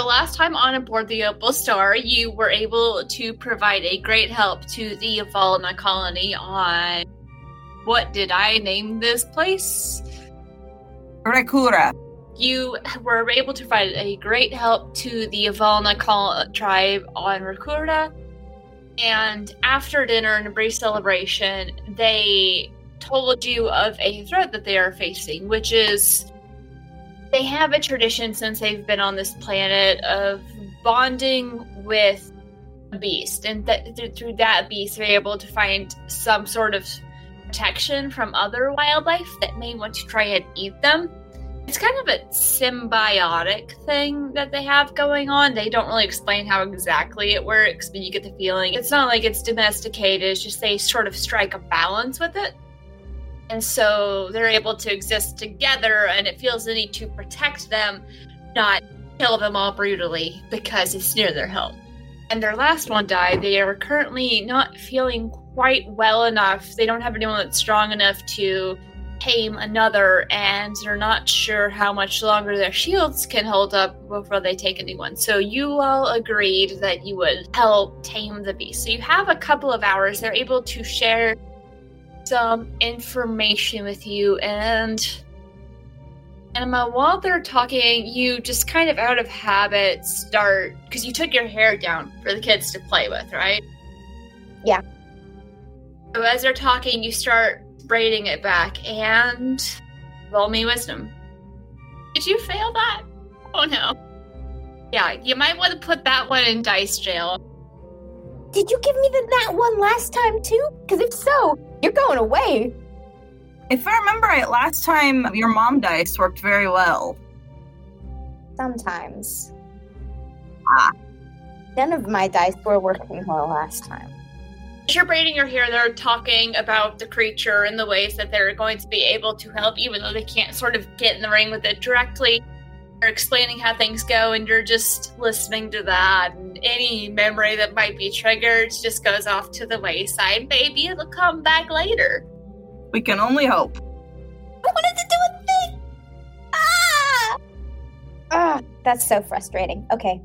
So last time on aboard the Opal Star, you were able to provide a great help to the Volna colony on what did I name this place? Rekura. You were able to provide a great help to the Volna col- tribe on Rekura. And after dinner and a brief celebration, they told you of a threat that they are facing, which is they have a tradition since they've been on this planet of bonding with a beast, and that th- through that beast, they're able to find some sort of protection from other wildlife that may want to try and eat them. It's kind of a symbiotic thing that they have going on. They don't really explain how exactly it works, but you get the feeling it's not like it's domesticated, it's just they sort of strike a balance with it. And so they're able to exist together, and it feels the need to protect them, not kill them all brutally because it's near their home. And their last one died. They are currently not feeling quite well enough. They don't have anyone that's strong enough to tame another, and they're not sure how much longer their shields can hold up before they take a new one. So you all agreed that you would help tame the beast. So you have a couple of hours. They're able to share some information with you and Emma, while they're talking, you just kind of out of habit start because you took your hair down for the kids to play with, right? Yeah. So as they're talking, you start braiding it back and roll me wisdom. Did you fail that? Oh no. Yeah, you might want to put that one in dice jail. Did you give me the that one last time too? Because if so, you're going away. If I remember right, last time your mom dice worked very well. Sometimes. Ah. None of my dice were working well last time. As you're braiding your hair, they're talking about the creature and the ways that they're going to be able to help, even though they can't sort of get in the ring with it directly. They're explaining how things go, and you're just listening to that. And any memory that might be triggered just goes off to the wayside. Maybe it'll come back later. We can only hope. I wanted to do a thing! Ah! Ah, that's so frustrating. Okay.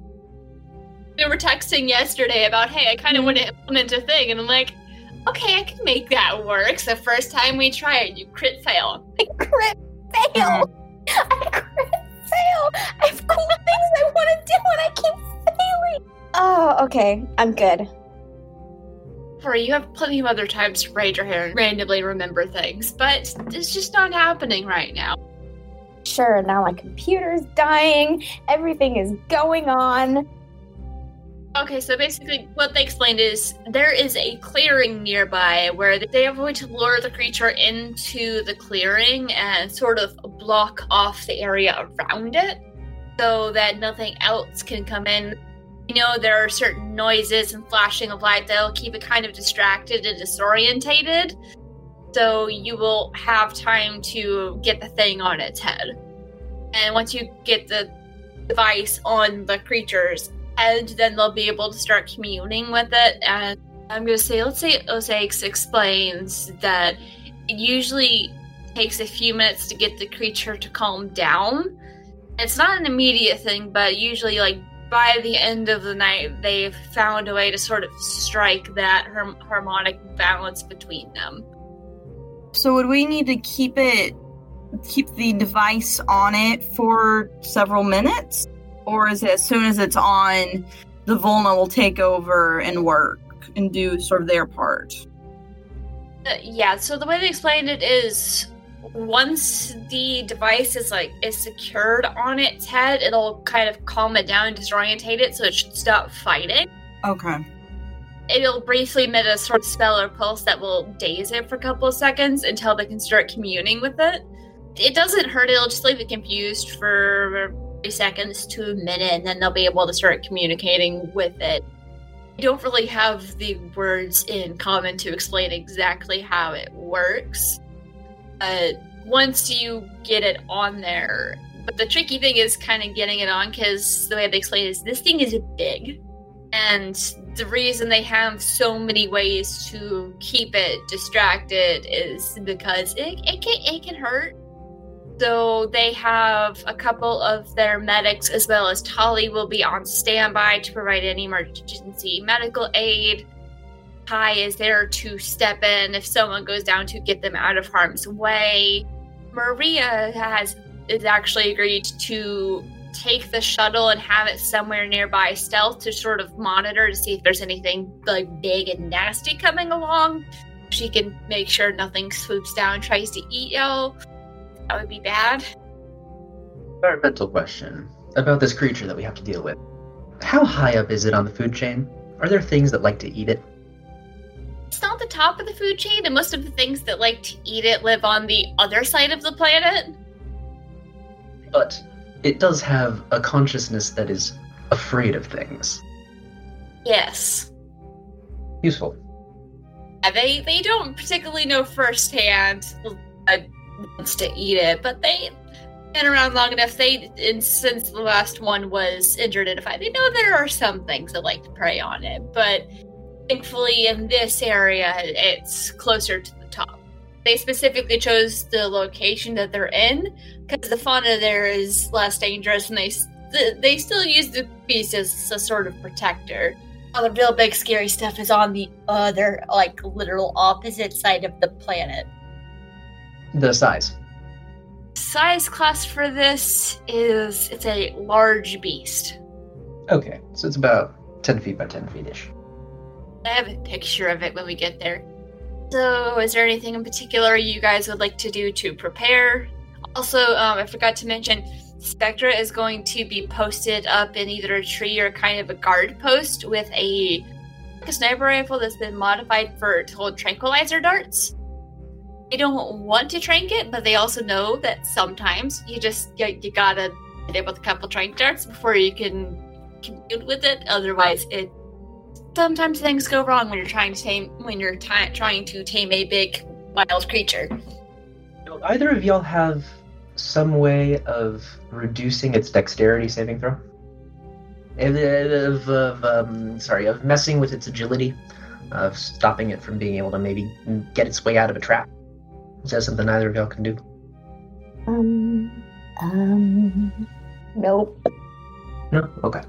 We were texting yesterday about, hey, I kind of want to implement a thing, and I'm like, okay, I can make that work. So first time we try it, you crit fail. I crit fail! I crit I have cool things I want to do and I keep failing! Oh, okay. I'm good. Or you have plenty of other times to braid your hair and randomly remember things, but it's just not happening right now. Sure, now my computer's dying, everything is going on. Okay, so basically, what they explained is there is a clearing nearby where they are going to lure the creature into the clearing and sort of block off the area around it so that nothing else can come in. You know, there are certain noises and flashing of light that'll keep it kind of distracted and disorientated. So you will have time to get the thing on its head. And once you get the device on the creature's head, then they'll be able to start communing with it. And I'm going to say, let's say Osaix explains that it usually takes a few minutes to get the creature to calm down. It's not an immediate thing, but usually, like, by the end of the night, they've found a way to sort of strike that harm- harmonic balance between them. So would we need to keep it keep the device on it for several minutes? Or is it as soon as it's on, the Volna will take over and work and do sort of their part? Uh, yeah, so the way they explained it is once the device is like is secured on its head, it'll kind of calm it down and disorientate it so it should stop fighting. Okay. It'll briefly emit a sort of spell or pulse that will daze it for a couple of seconds until they can start communing with it. It doesn't hurt, it'll just leave it confused for three seconds to a minute, and then they'll be able to start communicating with it. I don't really have the words in common to explain exactly how it works. But once you get it on there, but the tricky thing is kind of getting it on because the way they explain it is this thing is big. And the reason they have so many ways to keep it distracted is because it, it, can, it can hurt. So they have a couple of their medics, as well as Tali, will be on standby to provide any emergency medical aid. Kai is there to step in if someone goes down to get them out of harm's way. Maria has is actually agreed to take the shuttle and have it somewhere nearby stealth to sort of monitor to see if there's anything like big and nasty coming along. She can make sure nothing swoops down tries to eat you. That would be bad. Environmental question about this creature that we have to deal with. How high up is it on the food chain? Are there things that like to eat it? It's not the top of the food chain, and most of the things that like to eat it live on the other side of the planet. But it does have a consciousness that is afraid of things. Yes. Useful. Yeah, they they don't particularly know firsthand uh, wants to eat it, but they been around long enough. They and since the last one was injured in a fight, they know there are some things that like to prey on it. But thankfully, in this area, it's closer to the top. They specifically chose the location that they're in because the fauna there is less dangerous, and they they still use the beast as a sort of protector. All the real big scary stuff is on the other, like literal opposite side of the planet. The size. Size class for this is it's a large beast. Okay, so it's about 10 feet by 10 feet ish. I have a picture of it when we get there. So, is there anything in particular you guys would like to do to prepare? Also, um, I forgot to mention, Spectra is going to be posted up in either a tree or kind of a guard post with a, a sniper rifle that's been modified for to hold tranquilizer darts. They don't want to trank it, but they also know that sometimes you just you, you gotta hit it with a couple trank darts before you can commute with it. Otherwise, it sometimes things go wrong when you're trying to tame when you're trying to tame a big wild creature. Do either of y'all have some way of reducing its dexterity saving throw? Of, of, of um, sorry, of messing with its agility, of stopping it from being able to maybe get its way out of a trap. Is that something either of y'all can do? Um, um, nope. No. Okay.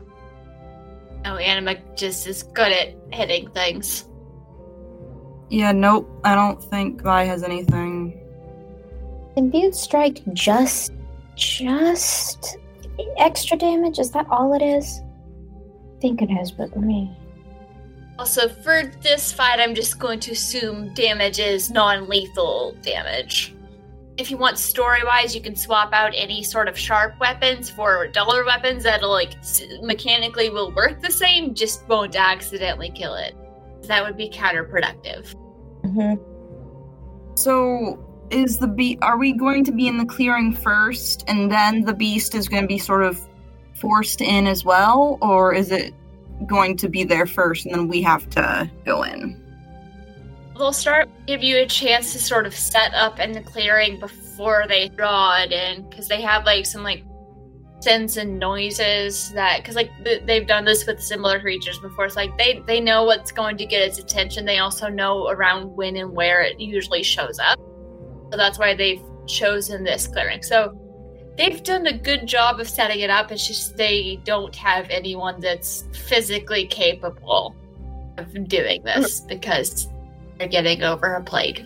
Oh, Anima just is good at hitting things. Yeah, nope. I don't think Vi has anything. Imbued strike just, just extra damage. Is that all it is? I think it is, but let me. Also, for this fight, I'm just going to assume damage is non-lethal damage. If you want story-wise, you can swap out any sort of sharp weapons for duller weapons that'll like mechanically will work the same, just won't accidentally kill it. That would be counterproductive. hmm So, is the be? Are we going to be in the clearing first, and then the beast is going to be sort of forced in as well, or is it going to be there first, and then we have to go in? They'll start give you a chance to sort of set up in the clearing before they draw it in, because they have like some like scents and noises that because like th- they've done this with similar creatures before. It's like they they know what's going to get its attention. They also know around when and where it usually shows up. So that's why they've chosen this clearing. So they've done a good job of setting it up. It's just they don't have anyone that's physically capable of doing this hmm. because they're getting over a plague.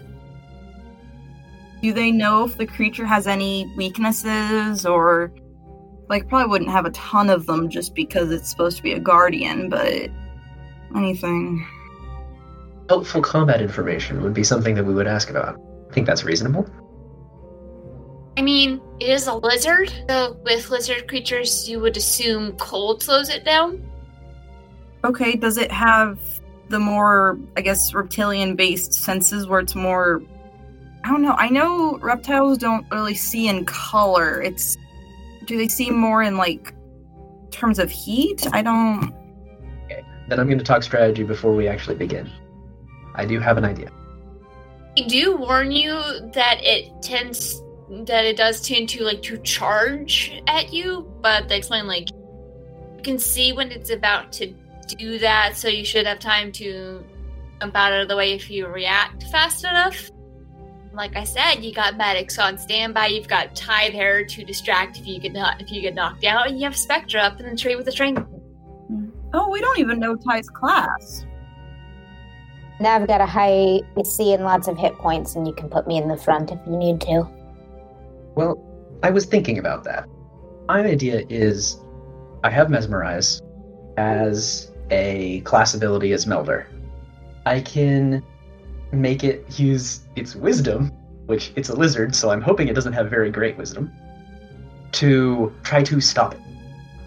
Do they know if the creature has any weaknesses, or like probably wouldn't have a ton of them just because it's supposed to be a guardian, but anything? Helpful combat information would be something that we would ask about. I think that's reasonable. I mean, it is a lizard. So with lizard creatures, you would assume cold slows it down. Okay, does it have the more, I guess, reptilian based senses where it's more. I don't know. I know reptiles don't really see in color. It's. Do they see more in, like, terms of heat? I don't. Okay, Then I'm going to talk strategy before we actually begin. I do have an idea. I do warn you that it tends that it does tend to like to charge at you, but they explain like you can see when it's about to do that, so you should have time to jump out of the way if you react fast enough. Like I said, you got medics on standby. You've got Ty there to distract if you get not if you get knocked out, and you have Spectra up in the tree with the train. Mm-hmm. Oh, we don't even know Ty's class. Now I've got a high AC and lots of hit points, and you can put me in the front if you need to. Well, I was thinking about that. My idea is I have Mesmerize as a class ability as Melder. I can make it use its wisdom, which it's a lizard, so I'm hoping it doesn't have very great wisdom, to try to stop it.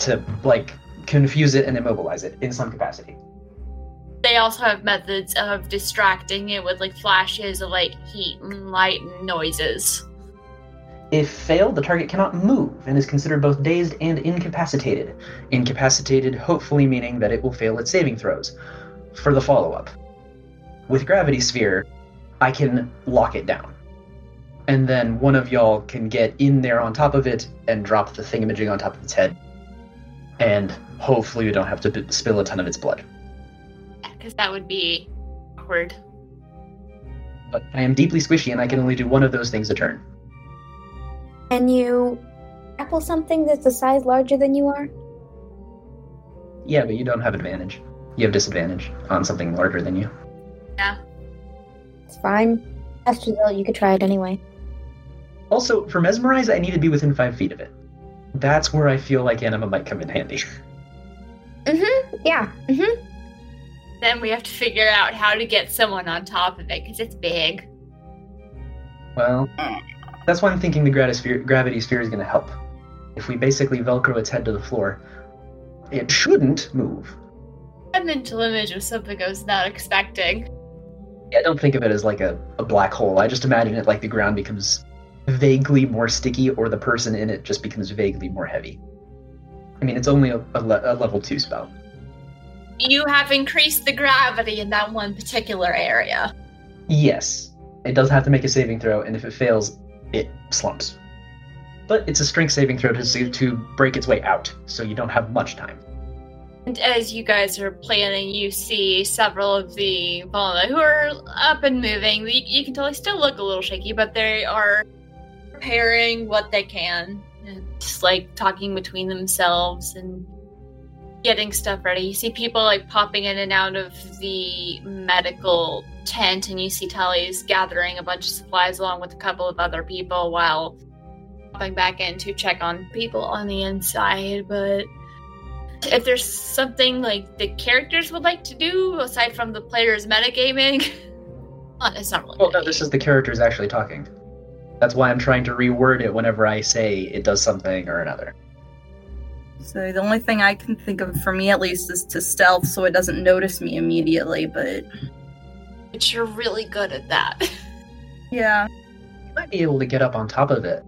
To, like, confuse it and immobilize it in some capacity. They also have methods of distracting it with like flashes of like heat and light and noises. If failed, the target cannot move and is considered both dazed and incapacitated. Incapacitated, hopefully meaning that it will fail its saving throws. For the follow up, with Gravity Sphere, I can lock it down. And then one of y'all can get in there on top of it and drop the thingamajig on top of its head. And hopefully, we don't have to b- spill a ton of its blood. Because that would be awkward. But I am deeply squishy and I can only do one of those things a turn. Can you grapple something that's a size larger than you are? Yeah, but you don't have advantage. You have disadvantage on something larger than you. Yeah. It's fine. That's result. You could try it anyway. Also, for Mesmerize, I need to be within five feet of it. That's where I feel like Anima might come in handy. Mm-hmm. Yeah. Mm-hmm. Then we have to figure out how to get someone on top of it because it's big. Well, that's why I'm thinking the gravity sphere is going to help. If we basically velcro its head to the floor, it shouldn't move. A mental image of something I was not expecting. Yeah, don't think of it as like a, a black hole. I just imagine it like the ground becomes vaguely more sticky or the person in it just becomes vaguely more heavy. I mean, it's only a, a, le- a level 2 spell. You have increased the gravity in that one particular area. Yes, it does have to make a saving throw, and if it fails, it slumps. But it's a strength saving throw to, to break its way out, so you don't have much time. And as you guys are planning, you see several of the Volna who are up and moving. You, you can tell they still look a little shaky, but they are preparing what they can. Just like talking between themselves and getting stuff ready. You see people like popping in and out of the medical tent, and you see Tully's gathering a bunch of supplies along with a couple of other people while popping back in to check on people on the inside. But if there's something like the characters would like to do aside from the players metagaming, uh, it's not really. Well, no, this is the characters actually talking. That's why I'm trying to reword it whenever I say it does something or another. So the only thing I can think of, for me at least, is to stealth so it doesn't notice me immediately. But But you're really good at that. yeah, You might be able to get up on top of it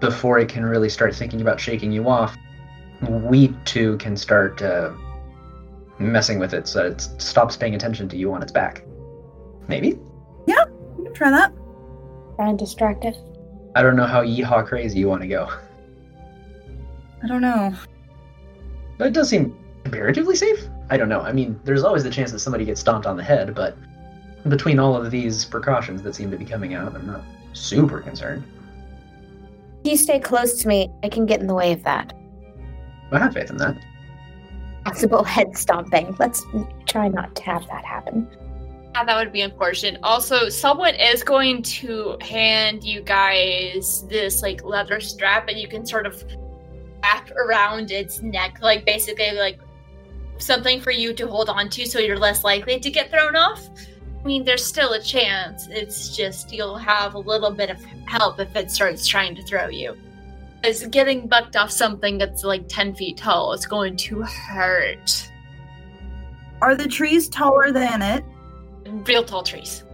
before it can really start thinking about shaking you off. We two can start uh, messing with it so that it stops paying attention to you on its back. Maybe? Yeah, we can try that. Try and distract it. I don't know how yeehaw crazy you want to go. I don't know. But it does seem comparatively safe. I don't know. I mean, there's always the chance that somebody gets stomped on the head, but between all of these precautions that seem to be coming out, I'm not super concerned. If you stay close to me, I can get in the way of that. I have faith in that. Possible head stomping. Let's try not to have that happen. Yeah, that would be unfortunate. Also, someone is going to hand you guys this like leather strap, and you can sort of wrap around its neck, like basically like something for you to hold on to, so you're less likely to get thrown off. I mean, there's still a chance. It's just you'll have a little bit of help if it starts trying to throw you. Because getting bucked off something that's like ten feet tall is going to hurt. Are the trees taller than it? real tall trees.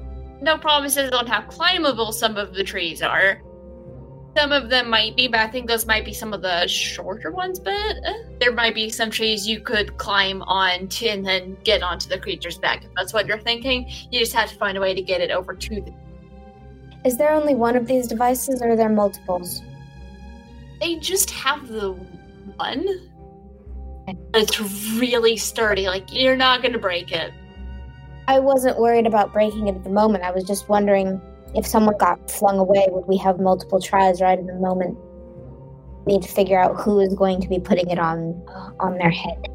No promises on how climbable some of the trees are. Some of them might be, but I think those might be some of the shorter ones. But uh, there might be some trees you could climb on to and then get onto the creature's back. If that's what you're thinking, you just have to find a way to get it over to them. Is there only one of these devices, or are there multiples? They just have the one. It's really sturdy. Like you're not gonna break it. I wasn't worried about breaking it at the moment. I was just wondering if someone got flung away, would we have multiple tries right in the moment? We need to figure out who is going to be putting it on on their head.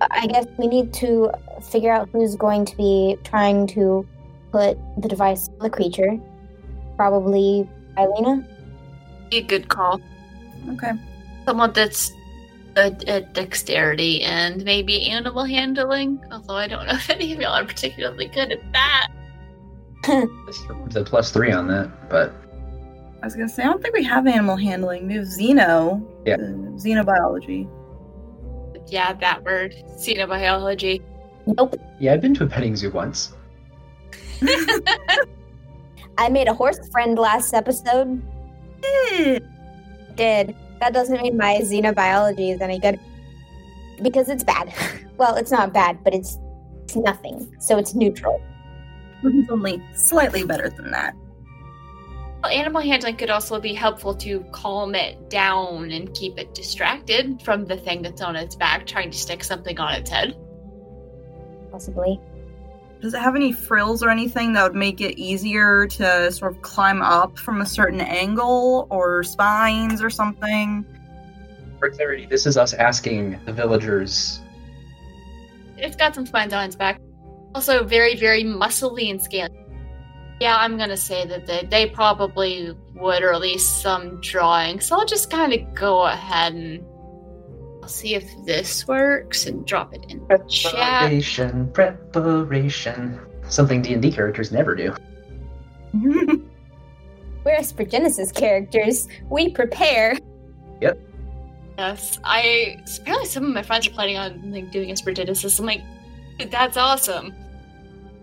I guess we need to figure out who's going to be trying to put the device on the creature. Probably Eileen. A good call. Okay. Someone that's good at dexterity and maybe animal handling. Although I don't know if any of y'all are particularly good at that. The plus three on that, but I was gonna say I don't think we have animal handling. We have xeno. Yeah. uh, xenobiology. Yeah, that word. Xenobiology. Nope. yeah, I've been to a petting zoo once. I made a horse friend last episode. Did. That doesn't mean my xenobiology is any good. Because it's bad. well, it's not bad, but it's it's nothing. So it's neutral. It's only slightly better than that. Well, animal handling could also be helpful to calm it down and keep it distracted from the thing that's on its back trying to stick something on its head. Possibly. Does it have any frills or anything that would make it easier to sort of climb up from a certain angle or spines or something? For clarity, this is us asking the villagers. It's got some spines on its back. Also, very, very muscly and scaly. Yeah, I'm gonna say that they, they probably would, or at least some drawing. So I'll just kind of go ahead and I'll see if this works and drop it in the chat. Preparation, preparation. Something D and D characters never do. We're Esper Genesis characters. We prepare. Yep. Yes, I apparently some of my friends are planning on like doing Esper Genesis. I'm like, that's awesome.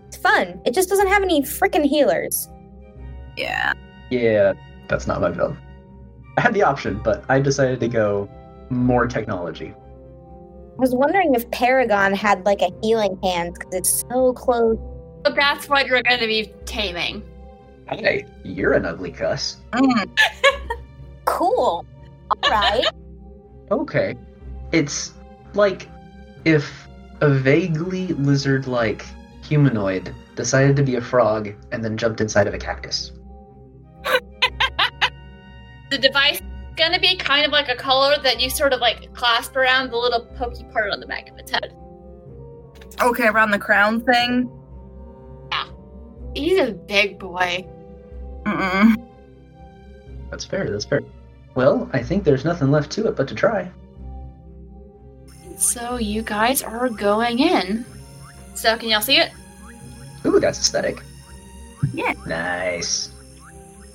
It's fun. It just doesn't have any freaking healers. yeah. Yeah, that's not my build. I had the option, but I decided to go more technology. I was wondering if Paragon had like a healing hand because it's so close. But that's what you're gonna be taming. Hey, you're an ugly cuss. Mm. Cool. All right. Okay. It's like if a vaguely lizard like humanoid decided to be a frog and then jumped inside of a cactus. The device is gonna be kind of like a collar that you sort of like clasp around the little pokey part on the back of its head. Okay, around the crown thing. Yeah, he's a big boy. Mm-mm. That's fair, that's fair. Well, I think there's nothing left to it but to try. So you guys are going in. So can y'all see it? Ooh, that's aesthetic. Yeah. Nice.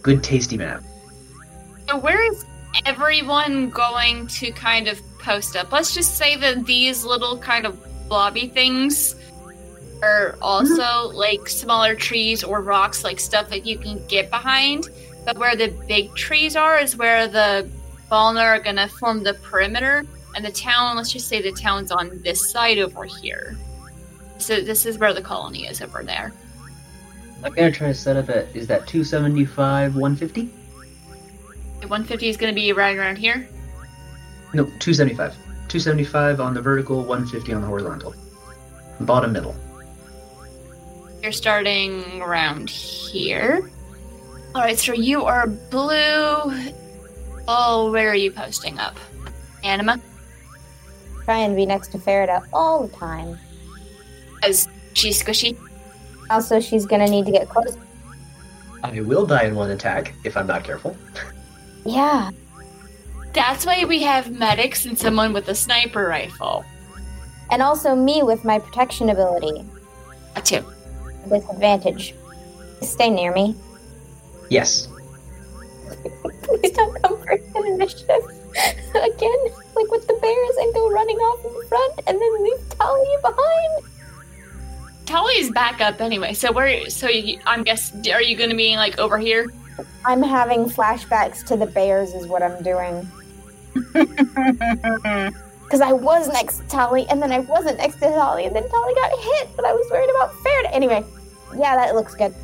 Good tasty map. So where is everyone going to kind of post up? Let's just say that these little kind of blobby things are also mm-hmm. like smaller trees or rocks, like stuff that you can get behind. But where the big trees are is where the Volna are gonna form the perimeter, and the town. Let's just say the town's on this side over here. So this is where the colony is over there. I'm gonna try to set up at is that 275, 150? 150 is gonna be right around here. No, 275. 275 on the vertical, 150 on the horizontal. Bottom middle. You're starting around here. All right, so you are blue. Oh, where are you posting up? Anima? Try and be next to Farida all the time. As she's squishy. Also, she's gonna need to get close. I will die in one attack if I'm not careful. Yeah. That's why we have medics and someone with a sniper rifle. And also me with my protection ability. A two. With advantage. Stay near me. Yes. Please don't come first in initiative. Again, like with the bears and go running off in front and then leave Talia behind. Tali's back up anyway. So where? So you, I'm guess. Are you going to be like over here? I'm having flashbacks to the bears, is what I'm doing. Because I was next to Tali, and then I wasn't next to Tali, and then Tali got hit, but I was worried about Farida. Anyway, yeah, that looks good.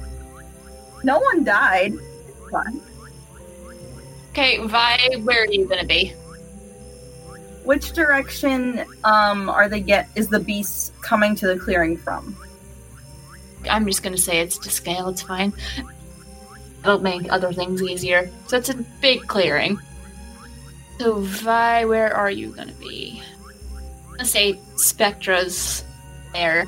no one died. Fine. Okay, Vi, where are you going to be? Which direction um are they get is the beast coming to the clearing from? I'm just going to say it's to scale. It's fine. It'll make other things easier. So it's a big clearing. So Vi, where are you gonna be? Let's say Spectra's there.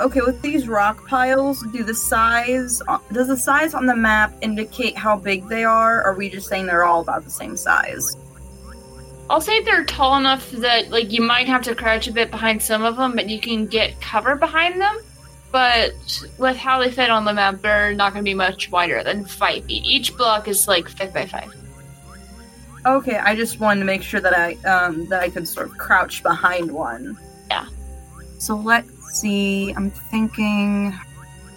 Okay, with these rock piles, do the size uh, does the size on the map indicate how big they are? Or are we just saying they're all about the same size? I'll say they're tall enough that like you might have to crouch a bit behind some of them, but you can get cover behind them. But with how they fit on the map, they're not going to be much wider than five feet. Each block is like five by five. Okay, I just wanted to make sure that I um that I could sort of crouch behind one. Yeah. So let's see. I'm thinking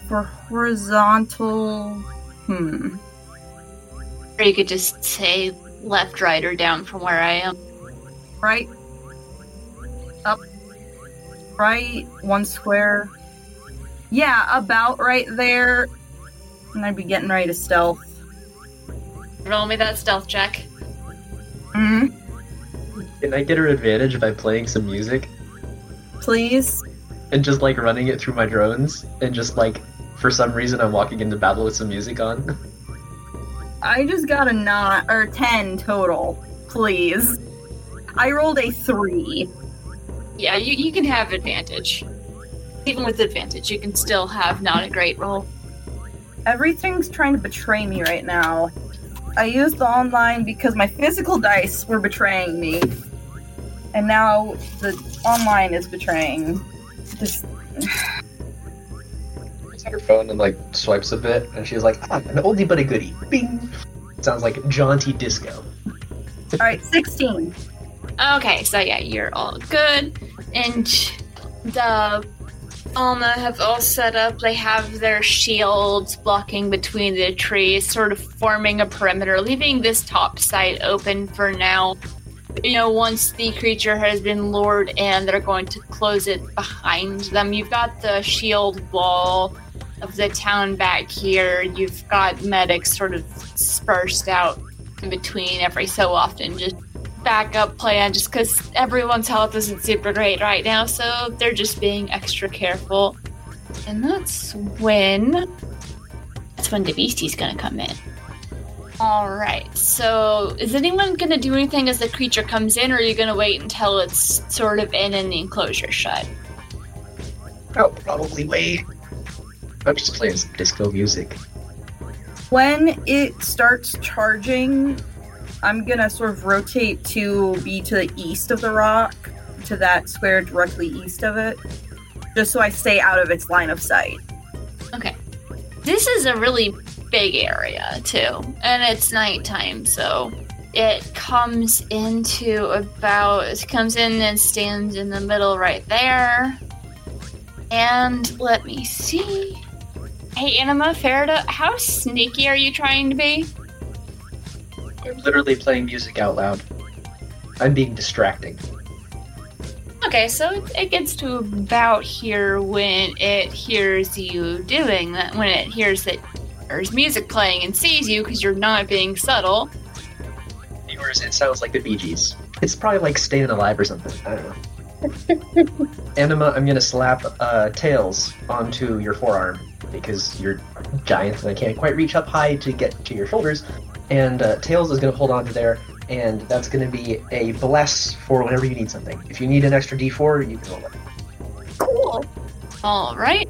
for horizontal. Hmm. Or you could just say left, right, or down from where I am. Right. Up. Right. One square. Yeah, about right there. And I'd be getting ready to stealth. Roll me that stealth check. hmm Can I get her advantage by playing some music Please. and just like running it through my drones and just like for some reason I'm walking into battle with some music on? I just got a nine or ten total. Please. I rolled a three. Yeah, you, you can have advantage. Even with advantage, you can still have not a great roll. Everything's trying to betray me right now. I used the online because my physical dice were betraying me. And now the online is betraying. Just her phone and like swipes a bit and she's like, ah, an oldie but a goodie. Bing! Sounds like jaunty disco. Alright, sixteen. Okay, so yeah, you're all good. And the Alma have all set up. They have their shields blocking between the trees, sort of forming a perimeter, leaving this top side open for now. You know, once the creature has been lured in, they're going to close it behind them. You've got the shield wall of the town back here. You've got medics sort of dispersed out in between every so often, just backup plan just because everyone's health isn't super great right now, so they're just being extra careful. And that's when that's when the beastie's gonna come in. Alright, so is anyone gonna do anything as the creature comes in, or are you gonna wait until it's sort of in and the enclosure shut? Oh, probably wait. I'm just playing some disco music. When it starts charging, I'm gonna sort of rotate to be to the east of the rock, to that square directly east of it, just so I stay out of its line of sight. Okay. This is a really big area too, and it's nighttime, so it comes into about it comes in and stands in the middle right there. And let me see. Hey, Anima, Farida, how sneaky are you trying to be? I'm literally playing music out loud. I'm being distracting. Okay, so it, it gets to about here when it hears you doing that. When it hears that there's music playing and sees you because you're not being subtle. Yours, it sounds like the Bee Gees. It's probably like Staying Alive or something. I don't know. Anima, I'm gonna slap uh, Tails onto your forearm because you're giant and I can't quite reach up high to get to your shoulders. And uh, Tails is gonna hold on to there, and that's gonna be a bless for whenever you need something. If you need an extra D4, you can roll it. Cool. All right.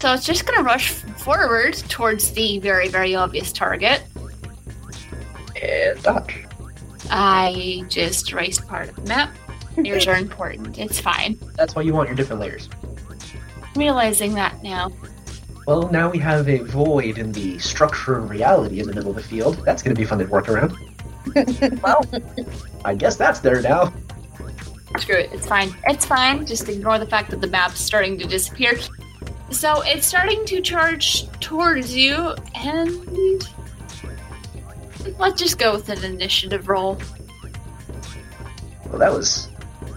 So it's just going to rush forward towards the very, very obvious target. And dodge. I just erased part of the map. Yours are important. It's fine. That's why you want your different layers. realizing that now. Well, now we have a void in the structure of reality in the middle of the field. That's going to be fun to work around. well, I guess that's there now. Screw it. It's fine. It's fine. Just ignore the fact that the map's starting to disappear. So it's starting to charge towards you, and let's just go with an initiative roll. Well, that was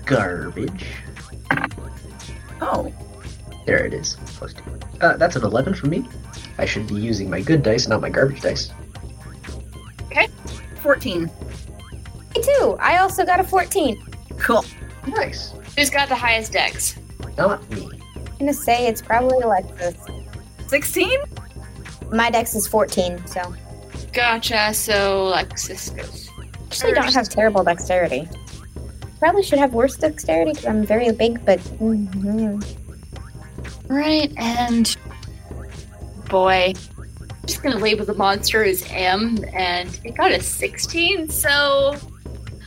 garbage. Oh, There it is. Plus two. Uh, that's an 11 for me. I should be using my good dice, not my garbage dice. Okay. 14. Me too. I also got a 14. Cool. Nice. Who's got the highest dex? Not me. I'm gonna say it's probably Alexis. 16? My dex is 14, so Gotcha. So Alexis goes. Actually, don't have terrible dexterity. Probably should have worse dexterity because I'm very big, but mhm. Right, and boy, I'm just gonna label the monster as M, and it got a 16, so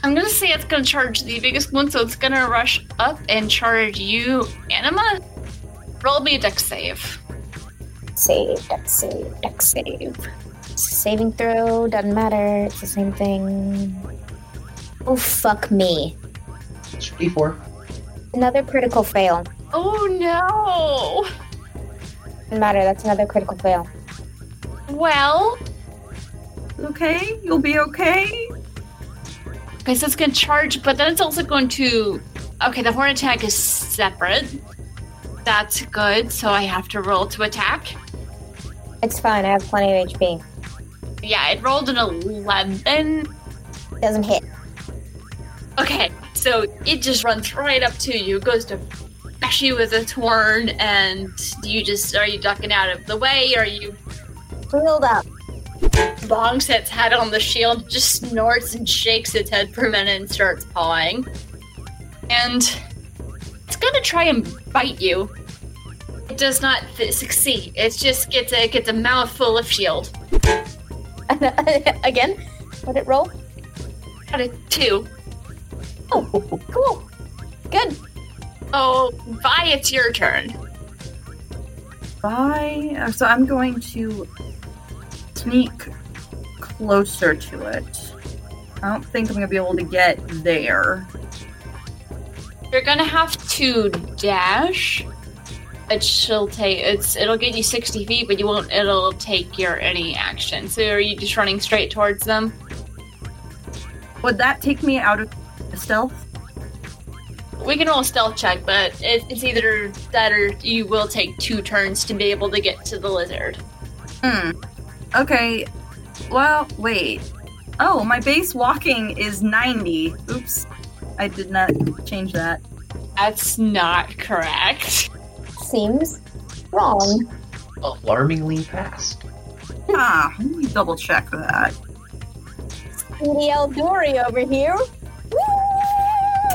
I'm gonna say it's gonna charge the biggest one, so it's gonna rush up and charge you, Anima. Roll me a dex save. save, dex save, dex save. Saving throw doesn't matter. It's the same thing. Oh fuck me! Should be four. Another critical fail. Oh no! Doesn't matter. That's another critical fail. Well, Okay, you'll be okay. okay, so it's gonna charge, but then it's also going to. Okay, the horn attack is separate. That's good, so I have to roll to attack. It's fine. I have plenty of HP. Yeah, it rolled an 11. Doesn't hit. Okay, so it just runs right up to you, goes to bash you with its horn, and you just are you ducking out of the way? Are you Healed up. bonks its head on the shield, just snorts and shakes its head for a minute and starts pawing. And it's gonna try and bite you. It does not th- succeed. It just gets a gets a mouthful of shield. Again? Let it roll. Got a two. Oh, cool. Good. Oh, Vi, it's your turn. Bye. Uh, So I'm going to sneak closer to it. I don't think I'm gonna be able to get there. You're gonna have to dash. It shall take it's it'll get you sixty feet, but you won't it'll take your any action. So are you just running straight towards them? Would that take me out of stealth? We can roll a stealth check, but it, it's either that or you will take two turns to be able to get to the lizard. Hmm. Okay. Well, wait. Oh, my base walking is 90. Oops. I did not change that. That's not correct. Seems wrong. Alarmingly fast. Ah, let me double check that. Speedy Dory over here.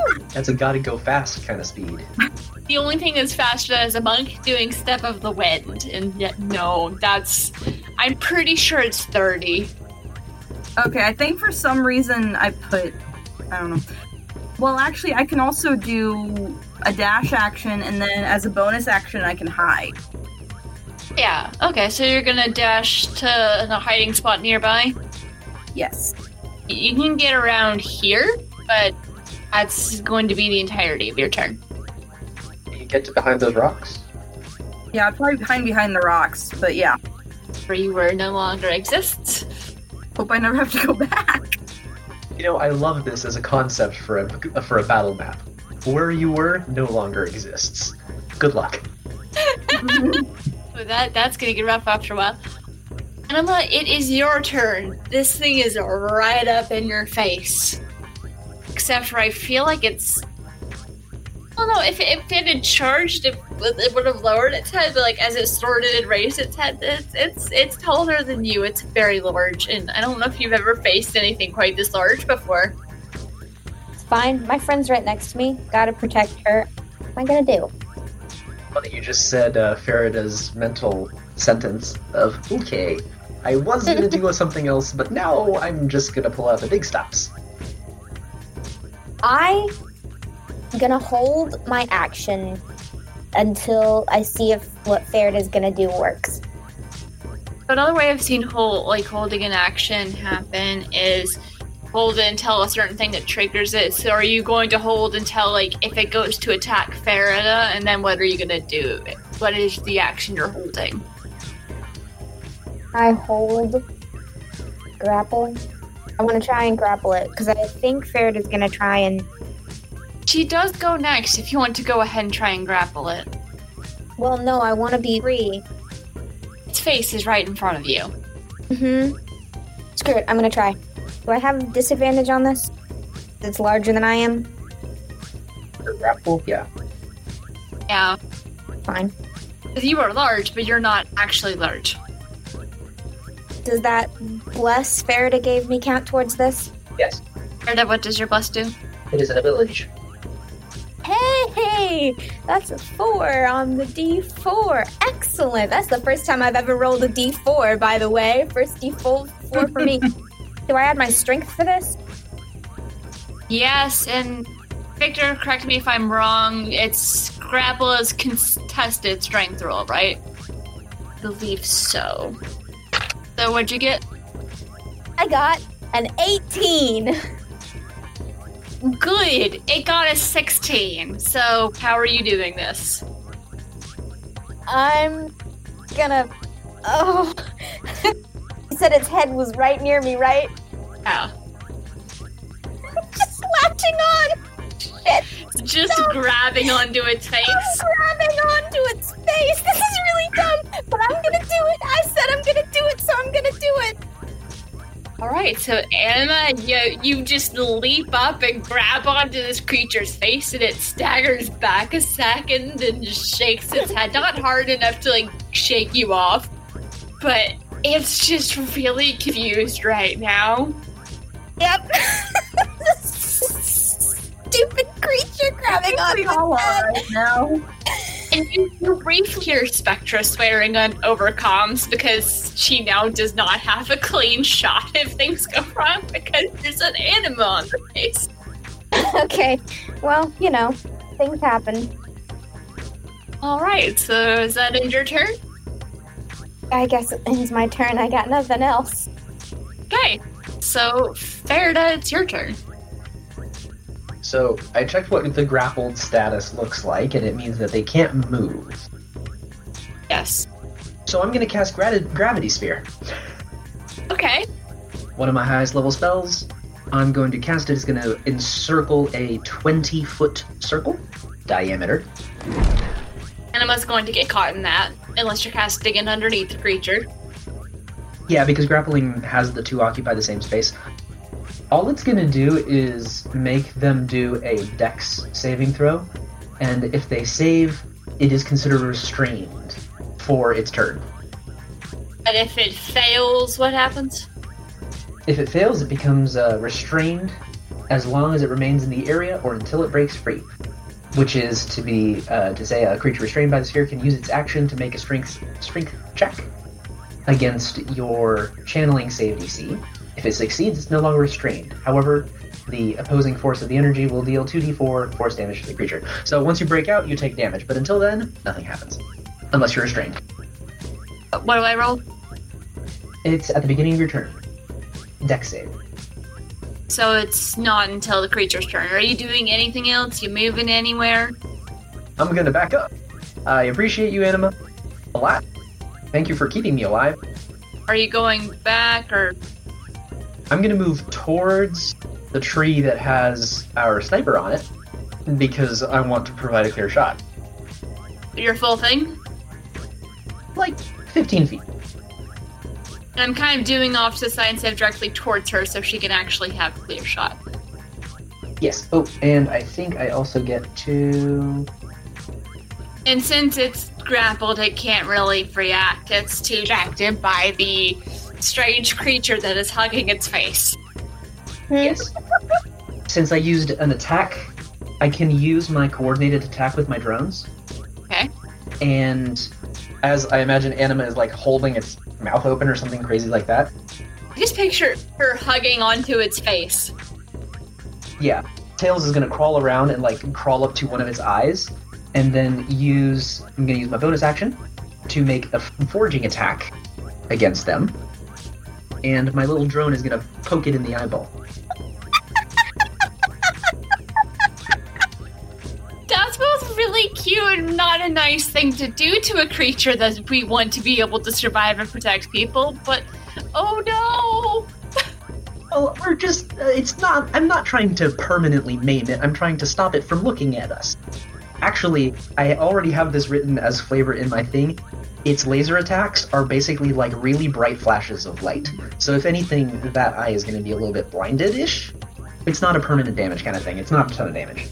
Woo! That's a gotta go fast kind of speed. The only thing that's faster than is a monk doing step of the wind, and yet no, that's I'm pretty sure it's thirty. Okay, I think for some reason I put. I don't know. Well, actually, I can also do a dash action, and then as a bonus action, I can hide. Yeah. Okay, so you're gonna dash to a hiding spot nearby. Yes. You can get around here, but that's going to be the entirety of your turn. You get to behind those rocks. Yeah, I'd probably hide behind the rocks, but yeah. Where you were no longer exists. Hope I never have to go back. You know, I love this as a concept for a for a battle map. Where you were no longer exists. Good luck. So that that's gonna get rough after a while. Anima, it is your turn. This thing is right up in your face. Except for I feel like it's. I don't know if it, if it had charged, it, would- it would have lowered its head. But like as it snorted and raised its head, it's it's it's taller than you. It's very large, and I don't know if you've ever faced anything quite this large before. It's fine. My friend's right next to me. Gotta protect her. What am I gonna do? Funny, you just said uh, Farida's mental sentence of "Okay, I was gonna do something else, but now I'm just gonna pull out the big stops." I am gonna hold my action until I see if what Farida's gonna do works. Another way I've seen hold, like holding an action happen is hold it until a certain thing that triggers it. So are you going to hold until like if it goes to attack Farida, and then what are you gonna do? What is the action you're holding? I hold grapple. I want to try and grapple it because I think Ferret is gonna try and. She does go next. If you want to go ahead and try and grapple it, Well, no, I want to be free. its face is right in front of you. Mm-hmm. Screw it. I'm gonna try. Do I have a disadvantage on this? It's larger than I am. The grapple, yeah. Yeah, Fine. 'Cause you are large, but you're not actually large. Does does that bless Farida gave me count towards this? Yes, Erda, what does your bless do? it is an ability. check. Hey, hey, that's a four on the D4. Excellent. That's the first time I've ever rolled a D4, by the way. First D4 four for me. Do I add my strength for this? Yes, and Victor, correct me if I'm wrong. It's Grapple's contested strength roll, right? believe so. So what'd you get? I got an 18. Good. It got a 16. So how are you doing this? I'm gonna. Oh. you said its head was right near me, right? Oh. Just latching on! Shit! Just grabbing onto its face. I'm grabbing onto its face! This is really dumb! But I'm gonna do it! I said I'm gonna do it, so I'm gonna do it! All right, so Emma, you you just leap up and grab onto this creature's face, and it staggers back a second and just shakes its head, not hard enough to like shake you off, but it's just really confused right now. Yep. Stupid creature grabbing We onto all are right now. And you, you briefly hear Spectra swearing on overcoms because she now does not have a clean shot if things go wrong because there's an animal on the face. okay, well, you know, things happen. All right, so is that in your turn? I guess it ends my turn. I got nothing else. Okay, so Farida, it's your turn. So I checked what the grappled status looks like, and it means that they can't move. Yes. So I'm going to cast gra- Gravity Sphere. Okay. One of my highest level spells. I'm going to cast it. It's going to encircle a 20 foot circle diameter. and i'm going to get caught in that unless you're casting it underneath the creature. Yeah, because grappling has the two occupy the same space. All it's going to do is make them do a dex saving throw, and if they save, it is considered restrained for its turn. And if it fails, what happens? If it fails, it becomes uh, restrained as long as it remains in the area or until it breaks free. Which is to be uh, to say a creature restrained by the sphere can use its action to make a strength strength check against your channeling save DC. If it succeeds, it's no longer restrained. However, the opposing force of the energy will deal 2d4 force damage to the creature. So once you break out, you take damage, but until then, nothing happens. Unless you're restrained. Uh, what do I roll? It's at the beginning of your turn. Dex save. So it's not until the creature's turn. Are you doing anything else? You moving anywhere? I'm gonna back up. I appreciate you, Anima, a lot. Thank you for keeping me alive. Are you going back or I'm gonna move towards the tree that has our sniper on it because I want to provide a clear shot. your full thing? Like 15 feet. I'm kind of doing off to the side instead of directly towards her so she can actually have a clear shot. Yes. Oh, and I think I also get to. And since it's grappled, it can't really react. It's too distracted by the strange creature that is hugging its face. Yes. Since I used an attack, I can use my coordinated attack with my drones. Okay. And as I imagine Anima is like holding its mouth open or something crazy like that. Just picture her hugging onto its face. Yeah. Tails is gonna crawl around and like crawl up to one of its eyes, and then use. I'm gonna use my bonus action to make a forging attack against them. And my little drone is gonna poke it in the eyeball. That's both really cute and not a nice thing to do to a creature that we want to be able to survive and protect people, but oh no! Well, we're just. Uh, it's not. I'm not trying to permanently maim it. I'm trying to stop it from looking at us. Actually, I already have this written as flavor in my thing. Its laser attacks are basically like really bright flashes of light. So if anything, that eye is going to be a little bit blinded-ish. It's not a permanent damage kind of thing. It's not a ton of damage.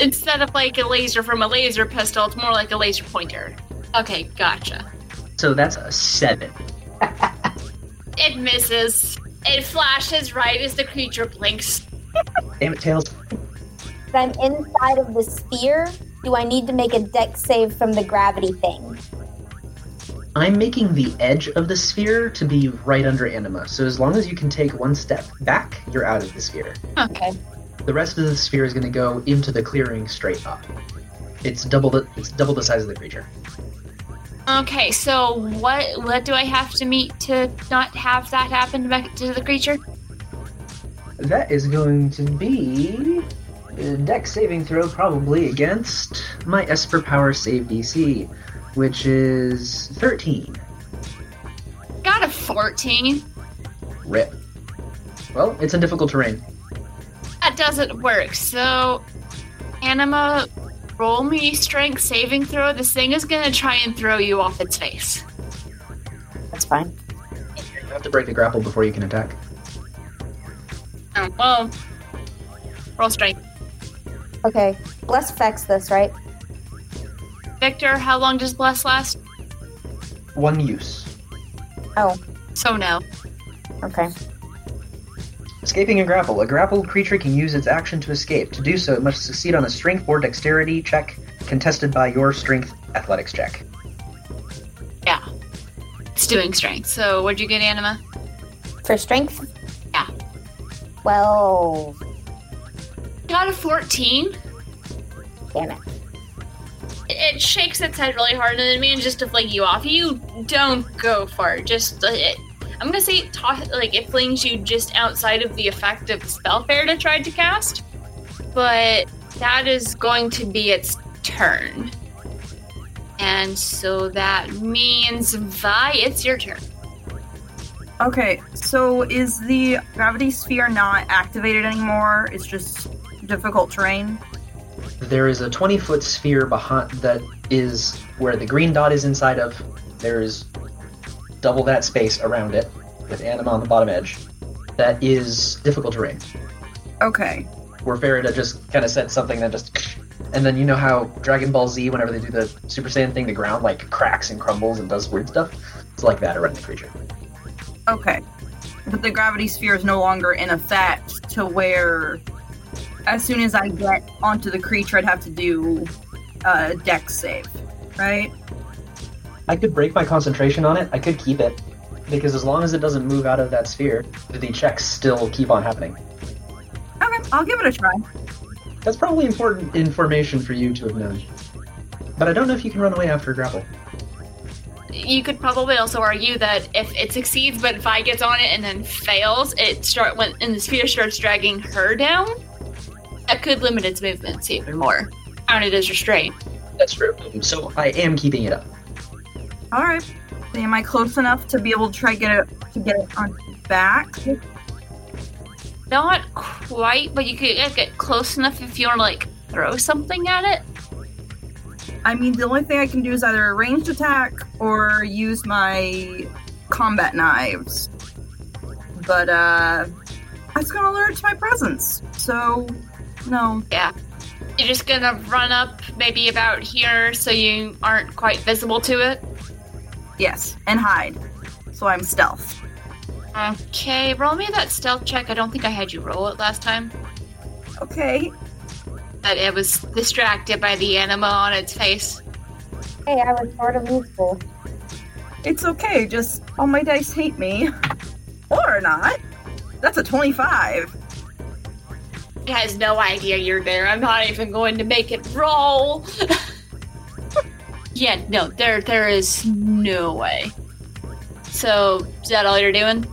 Instead of like a laser from a laser pistol, it's more like a laser pointer. Okay, gotcha. So that's a seven. It misses. It flashes right as the creature blinks. Damn it, Tails. If I'm inside of the sphere, do I need to make a deck save from the gravity thing? I'm making the edge of the sphere to be right under Anima, so as long as you can take one step back, you're out of the sphere. Okay. The rest of the sphere is going to go into the clearing straight up. It's double the it's double the size of the creature. Okay, so what what do I have to meet to not have that happen back to the creature? That is going to be a deck saving throw probably against my Esper Power save DC, which is 13. Got a 14. Rip. Well, it's a difficult terrain. That doesn't work. So, Anima, roll me strength saving throw. This thing is gonna try and throw you off its face. That's fine. You have to break the grapple before you can attack. Oh, well, roll strength. Okay. let's fix this, right? Victor, how long does bless last? One use. Oh, So no. okay. Escaping a grapple. A grappled creature can use its action to escape. To do so, it must succeed on a strength or dexterity check contested by your strength athletics check. Yeah. It's doing strength. So what'd you get, Anima? For strength? Yeah. Well, Got a 14. damn it. It, shakes its head really hard and it manages to fling you off. You don't go far. Just, uh, it, I'm gonna say it to- like it flings you just outside of the effect of spell Farida tried to cast. But that is going to be its turn. And so that means Vi, it's your turn. Okay, so is the gravity sphere not activated anymore? It's just difficult terrain. There is a 20 foot sphere behind that is where the green dot is inside of. There's double that space around it with anima on the bottom edge. That is difficult to terrain. Okay. Where Farida just kind of said something that just. And then you know how Dragon Ball Z, whenever they do the Super Saiyan thing, the ground like cracks and crumbles and does weird stuff? It's like that around the creature. Okay. But the gravity sphere is no longer in effect to where as soon as I get onto the creature I'd have to do a dex save. Right? I could break my concentration on it. I could keep it. Because as long as it doesn't move out of that sphere, the checks still keep on happening. Okay, I'll give it a try. That's probably important information for you to have known. But I don't know if you can run away after a grapple. You could probably also argue that if it succeeds, but Vi gets on it and then fails, it start when and the sphere starts dragging her down. That could limit its movements even more. Counted as restraint. That's true. So I am keeping it up. Alright. Am I close enough to be able to try get it to get it on back? Not quite, but you could get close enough if you want to like throw something at it. I mean the only thing I can do is either a ranged attack or use my combat knives. But uh it's gonna alert to my presence. So no. Yeah. You're just gonna run up maybe about here so you aren't quite visible to it. Yes. And hide. So I'm stealth. Okay, roll me that stealth check. I don't think I had you roll it last time. Okay. But it was distracted by the anima on its face. Hey, I was sort of useful. It's okay, just all my dice hate me. Or not. That's a 25. It has no idea you're there. I'm not even going to make it roll. yeah, no, there there is no way. So, is that all you're doing?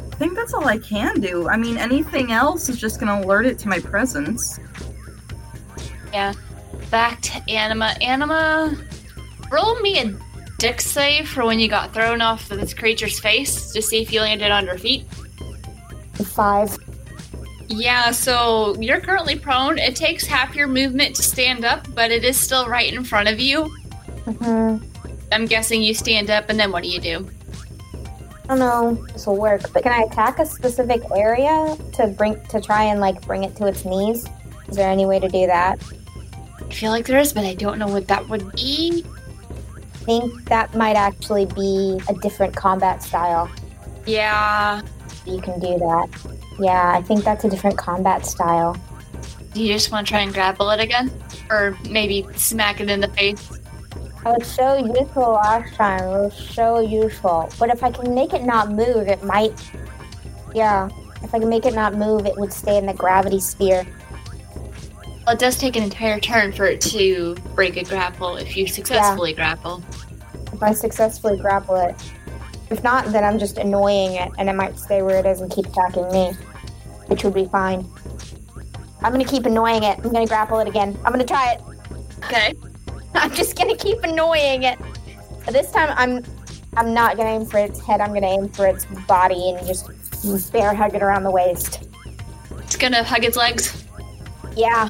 I think that's all I can do. I mean, anything else is just gonna alert it to my presence. Yeah. Back to Anima. Anima, roll me a dex save for when you got thrown off of this creature's face to see if you landed on your feet. Five. Yeah, so you're currently prone. It takes half your movement to stand up, but it is still right in front of you. hmm I'm guessing you stand up, and then what do you do? I don't know this will work, but can I attack a specific area to bring to try and like bring it to its knees? Is there any way to do that? I feel like there is, but I don't know what that would be. I think that might actually be a different combat style. Yeah. You can do that. Yeah, I think that's a different combat style. Do you just want to try and grapple it again? Or maybe smack it in the face? Oh, it's so useful last time. It was so useful. But if I can make it not move, it might. Yeah, if I can make it not move, it would stay in the gravity sphere. Well, it does take an entire turn for it to break a grapple if you successfully grapple. If I successfully grapple it. If not, then I'm just annoying it and it might stay where it is and keep attacking me, which would be fine. I'm gonna keep annoying it. I'm gonna grapple it again. I'm gonna try it. Okay. I'm just gonna keep annoying it. But this time, I'm I'm not gonna aim for its head. I'm gonna aim for its body and just bear hug it around the waist. It's gonna hug its legs. Yeah,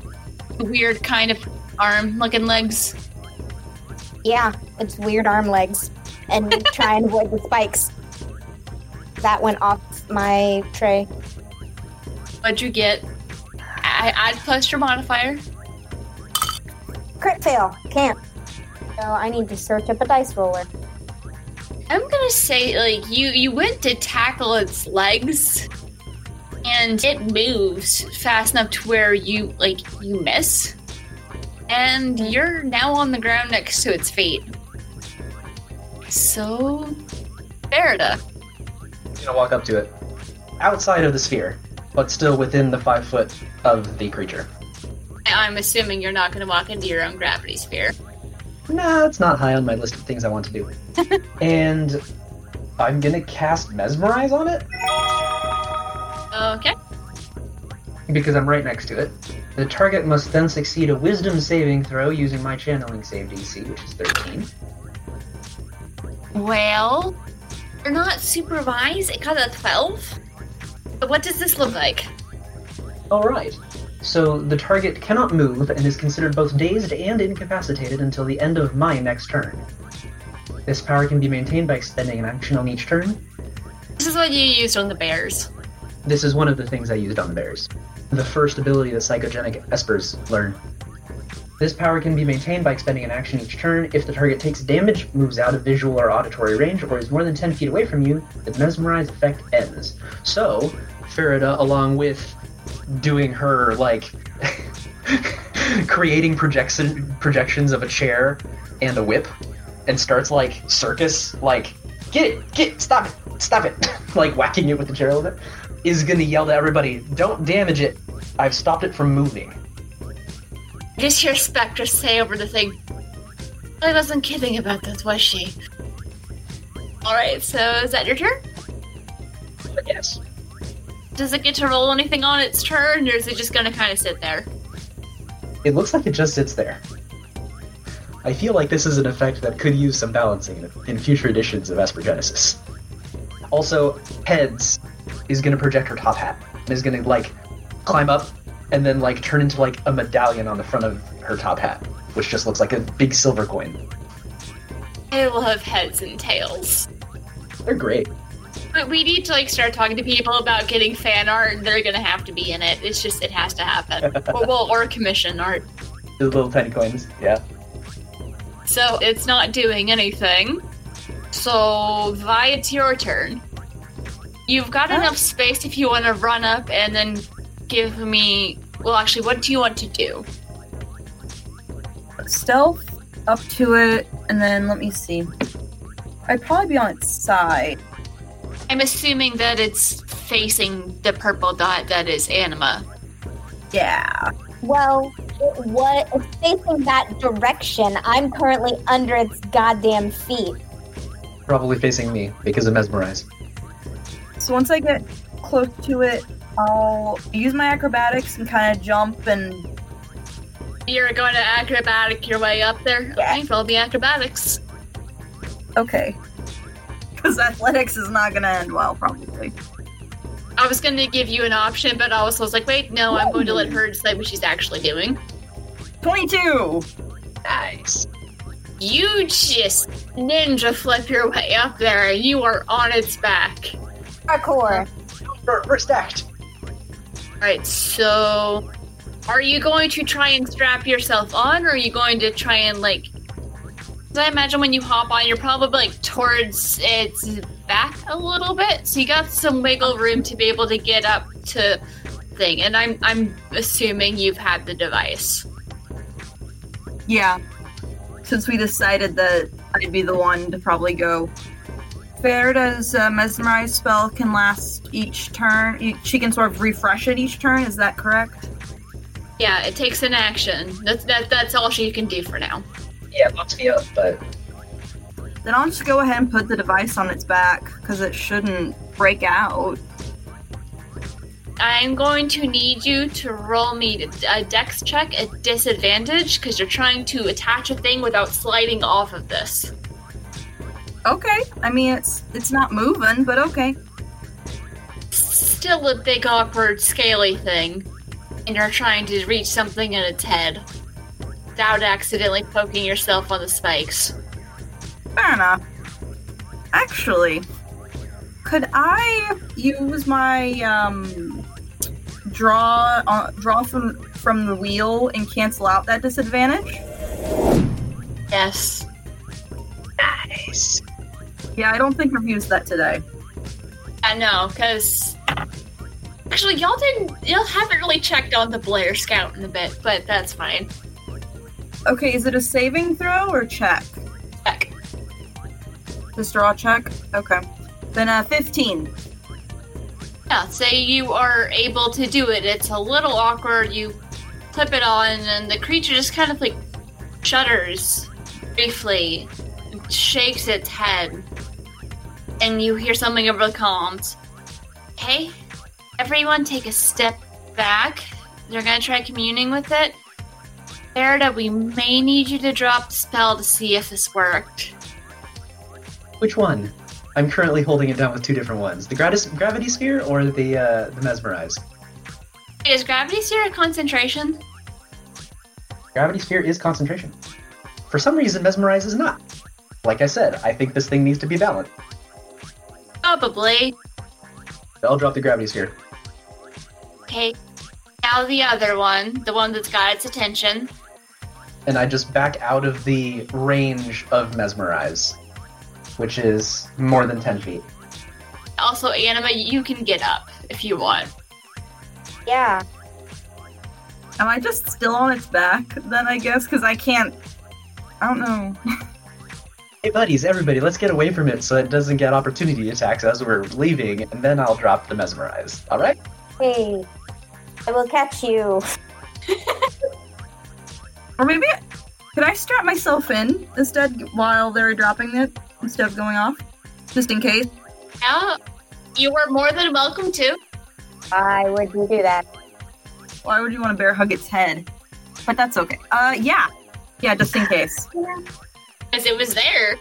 Weird kind of arm looking legs. yeah. It's weird arm legs, and try and avoid the spikes. That went off my tray. What'd you get? I add plus your modifier. Crit fail. Can't. So I need to search up a dice roller. I'm gonna say like you you went to tackle its legs and it moves fast enough to where you like you miss. And you're now on the ground next to its feet. So Farida. He's gonna walk up to it, outside of the sphere, but still within the five foot of the creature. I'm assuming you're not gonna walk into your own gravity sphere. Nah, it's not high on my list of things I want to do. and I'm gonna cast mesmerize on it Okay. because I'm right next to it. The target must then succeed a Wisdom saving throw using my channeling save DC, which is 13. Well, you're not supervised. It got a 12. But what does this look like? All right. So the target cannot move and is considered both dazed and incapacitated until the end of my next turn. This power can be maintained by expending an action on each turn. This is what you used on the bears. This is one of the things I used on the bears. The first ability that psychogenic espers learn. This power can be maintained by expending an action each turn. If the target takes damage, moves out of visual or auditory range, or is more than 10 feet away from you, the mesmerize effect ends. So, Farida, along with doing her, like, creating projection projections of a chair and a whip, and starts, like, circus, like, get it, get it, stop it, stop it, like, whacking it with the chair a little bit, is gonna yell to everybody, don't damage it, I've stopped it from moving. Just hear Spectre say over the thing. I wasn't kidding about that, was she? Alright, so is that your turn? Yes. Does it get to roll anything on its turn, or is it just gonna kind of sit there? It looks like it just sits there. I feel like this is an effect that could use some balancing in, in future editions of Esper Genesis. Also, Heads is going to project her top hat and is going to like climb up and then like turn into like a medallion on the front of her top hat, which just looks like a big silver coin. I love heads and tails. They're great. But we need to like start talking to people about getting fan art. They're gonna have to be in it. It's just it has to happen. or well, or commission art. The little tiny coins. Yeah. So it's not doing anything. So Vi, it's your turn. You've got enough space if you want to run up and then give me. Well, actually, what do you want to do? Stealth up to it, and then let me see. I'd probably be on its side. I'm assuming that it's facing the purple dot that is anima. Yeah. Well, it was it's facing that direction. I'm currently under its goddamn feet. Probably facing me because of mesmerize. So once I get close to it, I'll use my acrobatics and kind of jump and You're going to acrobatic your way up there. Yeah. Okay, roll the acrobatics. okay. Because athletics is not gonna end well, probably. I was going to give you an option, but I was like, wait, no, I'm going to let her decide what she's actually doing. Twenty-two. Nice. You just ninja flip your way up there, and you are on its back. Parkour. First act. Alright, so are you going to try and strap yourself on, or are you going to try and like? I imagine when you hop on, you're probably like towards its back a little bit, so you got some wiggle room to be able to get up to thing. And I'm I'm assuming you've had the device. Yeah. Since we decided that I'd be the one to probably go. Farida's uh, mesmerize spell can last each turn. She can sort of refresh it each turn. Is that correct? Yeah, it takes an action. That's that that's all she can do for now. Yeah, bucks me up, but Then I'll just go ahead and put the device on its back because it shouldn't break out. I'm going to need you to roll me a dex check at disadvantage because you're trying to attach a thing without sliding off of this. Okay. I mean, it's it's not moving, but okay. Still a big, awkward, scaly thing, and you're trying to reach something in its head without accidentally poking yourself on the spikes. Fair enough. Actually, could I use my um draw uh, draw from from the wheel and cancel out that disadvantage? Yes. nice. Yeah, I don't think I've used that today. I know, because actually, y'all didn't, y'all haven't really checked on the Blair Scout in a bit, but that's fine. Okay, is it a saving throw or check? Check. Just draw check. Okay. Then uh, fifteen. Yeah, say you are able to do it. It's a little awkward. You clip it on, and the creature just kind of like shudders briefly, and shakes its head, and you hear something over the comms. Okay, everyone take a step back. They're gonna try communing with it. Farida, we may need you to drop the spell to see if this worked. Which one? I'm currently holding it down with two different ones: the gratis, gravity sphere or the uh, the mesmerize. Is gravity sphere a concentration? Gravity sphere is concentration. For some reason, mesmerize is not. Like I said, I think this thing needs to be balanced. Probably. I'll drop the gravity sphere. Okay. Now the other one, the one that's got its attention. and I just back out of the range of mesmerize, which is more than ten feet. Also, Anima, you can get up if you want. Yeah. Am I just still on its back then? I guess because I can't. I don't know. Hey buddies, everybody, let's get away from it so it doesn't get opportunity attacks as we're leaving, and then I'll drop the mesmerize. All right? Hey, I will catch you. Or maybe could I strap myself in instead while they're dropping it instead of going off, just in case. Yeah, you were more than welcome to. Why would you do that? Why would you want to bear hug its head? But that's okay. Uh, yeah, yeah, just in case. Because it was there.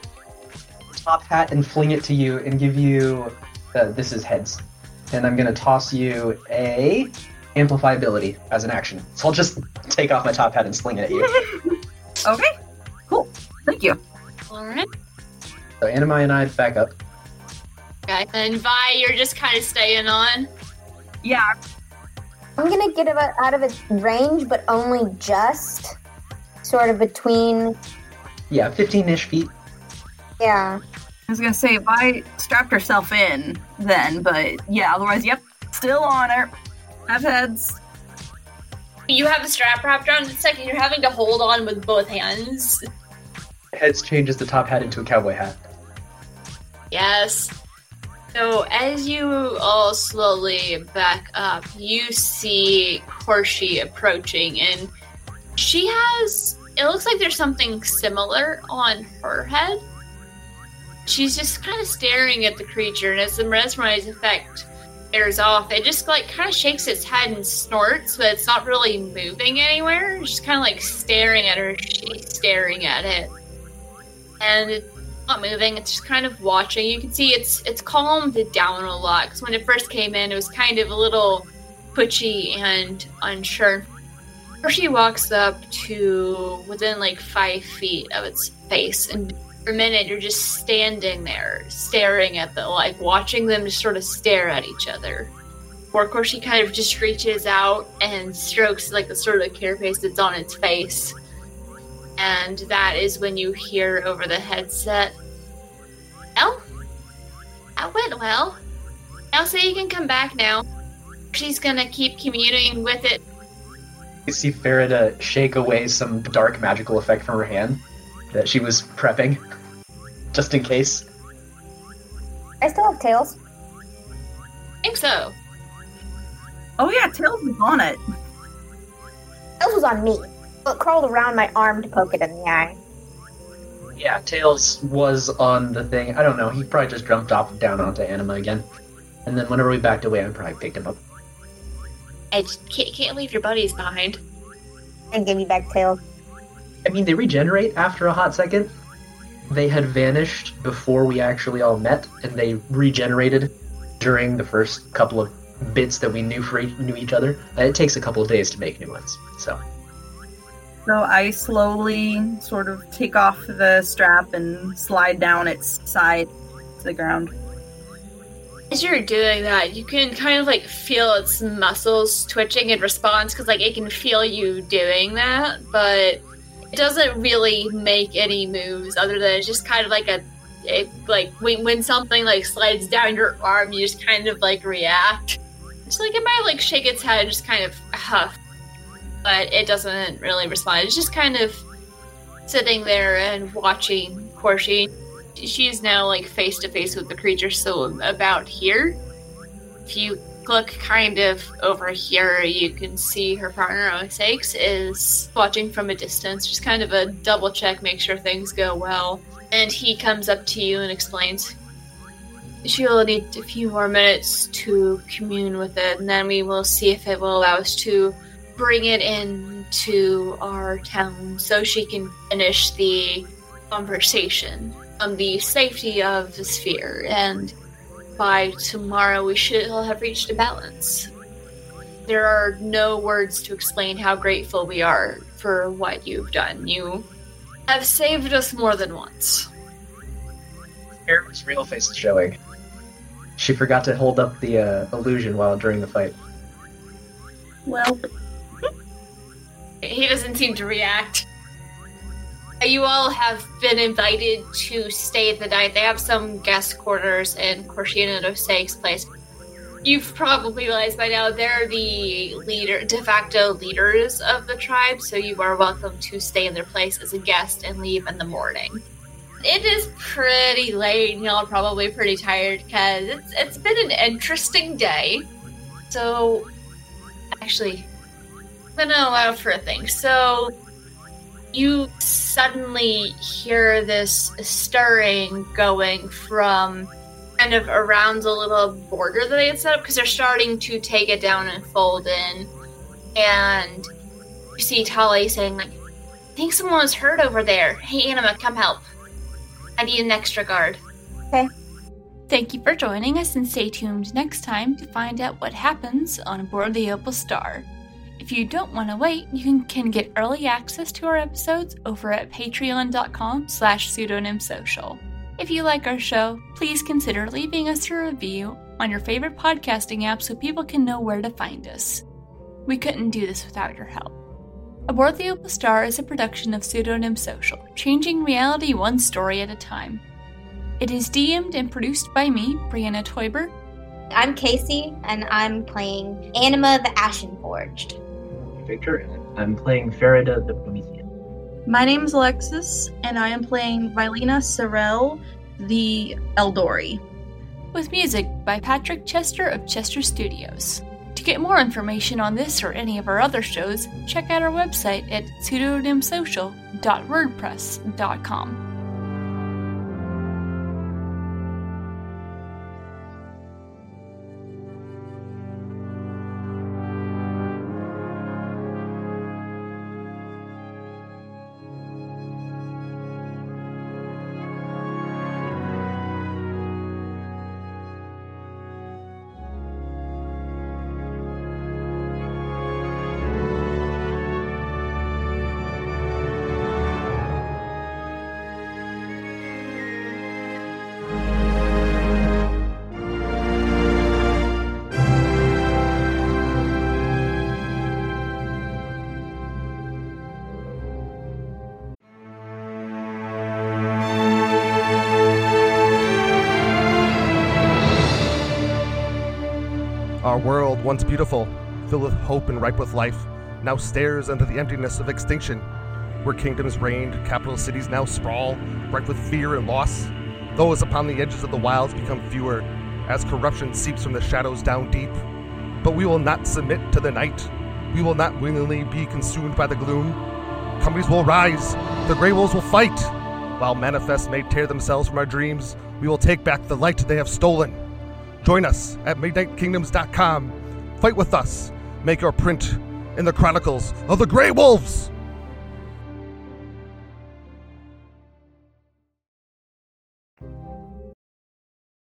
Top hat and fling it to you and give you. Uh, this is heads, and I'm gonna toss you a amplify ability as an action. So I'll just take off my top hat and sling it at you. Okay, cool. Thank you. Alright. so Anima and I back up. Okay. And Vi, you're just kind of staying on. Yeah, I'm gonna get it out of its range, but only just sort of between. Yeah, 15-ish feet. Yeah. I was gonna say if I strapped herself in, then, but yeah, otherwise, yep, still on her. Have heads. You have a strap wrapped around its neck and you're having to hold on with both hands. Heads changes the top hat into a cowboy hat. Yes. So as you all slowly back up, you see Corshi approaching, and she has. It looks like there's something similar on her head. She's just kind of staring at the creature, and as the mesmerize effect wears off, it just like kind of shakes its head and snorts, but it's not really moving anywhere. It's just kind of like staring at her. She's staring at it, and it's not moving. It's just kind of watching. You can see it's it's calmed down a lot because when it first came in, it was kind of a little twitchy and unsure. Or she walks up to within like five feet of its face, and for a minute you're just standing there, staring at the like watching them just sort of stare at each other. Or of course she kind of just reaches out and strokes like the sort of carapace that's on its face. And that is when you hear over the headset, "Well, That went well. I'll you can come back now. She's gonna keep communing with it. You see Farida shake away some dark magical effect from her hand that she was prepping, just in case. I still have tails. I think so. Oh yeah, Tails was on it. Tails was on me, but crawled around my arm to poke it in the eye. Yeah, Tails was on the thing. I don't know. He probably just jumped off down onto Anima again. And then whenever we backed away, I probably picked him up. I just can't, can't leave your buddies behind. And give me back tails. I mean, they regenerate after a hot second. They had vanished before we actually all met, and they regenerated during the first couple of bits that we knew for each, knew each other. Uh, it takes a couple of days to make new ones. So So I slowly sort of take off the strap and slide down its side to the ground. As you're doing that, you can kind of like feel its muscles twitching in response because like it can feel you doing that, but it doesn't really make any moves other than it's just kind of like a it, like when, when something like slides down your arm, you just kind of like react. It's like it might like shake its head, and just kind of huff, but it doesn't really respond. It's just kind of sitting there and watching Corshi she's now like face to face with the creature so about here. If you look kind of over here you can see her partner Osakes is watching from a distance just kind of a double check make sure things go well. And he comes up to you and explains she'll need a few more minutes to commune with it and then we will see if it will allow us to bring it into our town so she can finish the conversation on the safety of the sphere, and by tomorrow we should have reached a balance. There are no words to explain how grateful we are for what you've done. You have saved us more than once. Erica's real face is showing. She forgot to hold up the uh, illusion while during the fight. Well, He doesn't seem to react. You all have been invited to stay the night. They have some guest quarters in Corshina Osake's place. You've probably realized by now they're the leader, de facto leaders of the tribe, so you are welcome to stay in their place as a guest and leave in the morning. It is pretty late, and y'all are probably pretty tired because it's it's been an interesting day. So, actually, I'm gonna allow for a thing. So, you suddenly hear this stirring going from kind of around the little border that they had set up because they're starting to take it down and fold in. And you see Tali saying, like, I think someone was hurt over there. Hey, Anima, come help. I need an extra guard. Okay. Thank you for joining us and stay tuned next time to find out what happens on board the Opal Star. If you don't want to wait, you can, get early access to our episodes over at patreon.com slash pseudonymsocial. If you like our show, please consider leaving us a review on your favorite podcasting app so people can know where to find us. We couldn't do this without your help. Aboard the Opal Star is a production of Pseudonym Social, changing reality one story at a time. It is DM'd and produced by me, Brianna Toiber. I'm Casey, and I'm playing Anima the Ashen Forged. Victor, and I'm playing Farida the Promethean. my name is Alexis, and I am playing Vilena Sorel, the Eldori. with music by Patrick Chester of Chester Studios. To get more information on this or any of our other shows, check out our website at pseudonymsocial.wordpress.com. once beautiful, filled with hope and ripe with life, now stares into the emptiness of extinction. Where kingdoms reigned, capital cities now sprawl, ripe with fear and loss. Those upon the edges of the wilds become fewer, as corruption seeps from the shadows down deep. But we will not submit to the night. We will not willingly be consumed by the gloom. Companies will rise, the Grey Wolves will fight. While manifests may tear themselves from our dreams, we will take back the light they have stolen. Join us at MidnightKingdoms.com. Fight with us. Make your print in the chronicles of the Grey Wolves.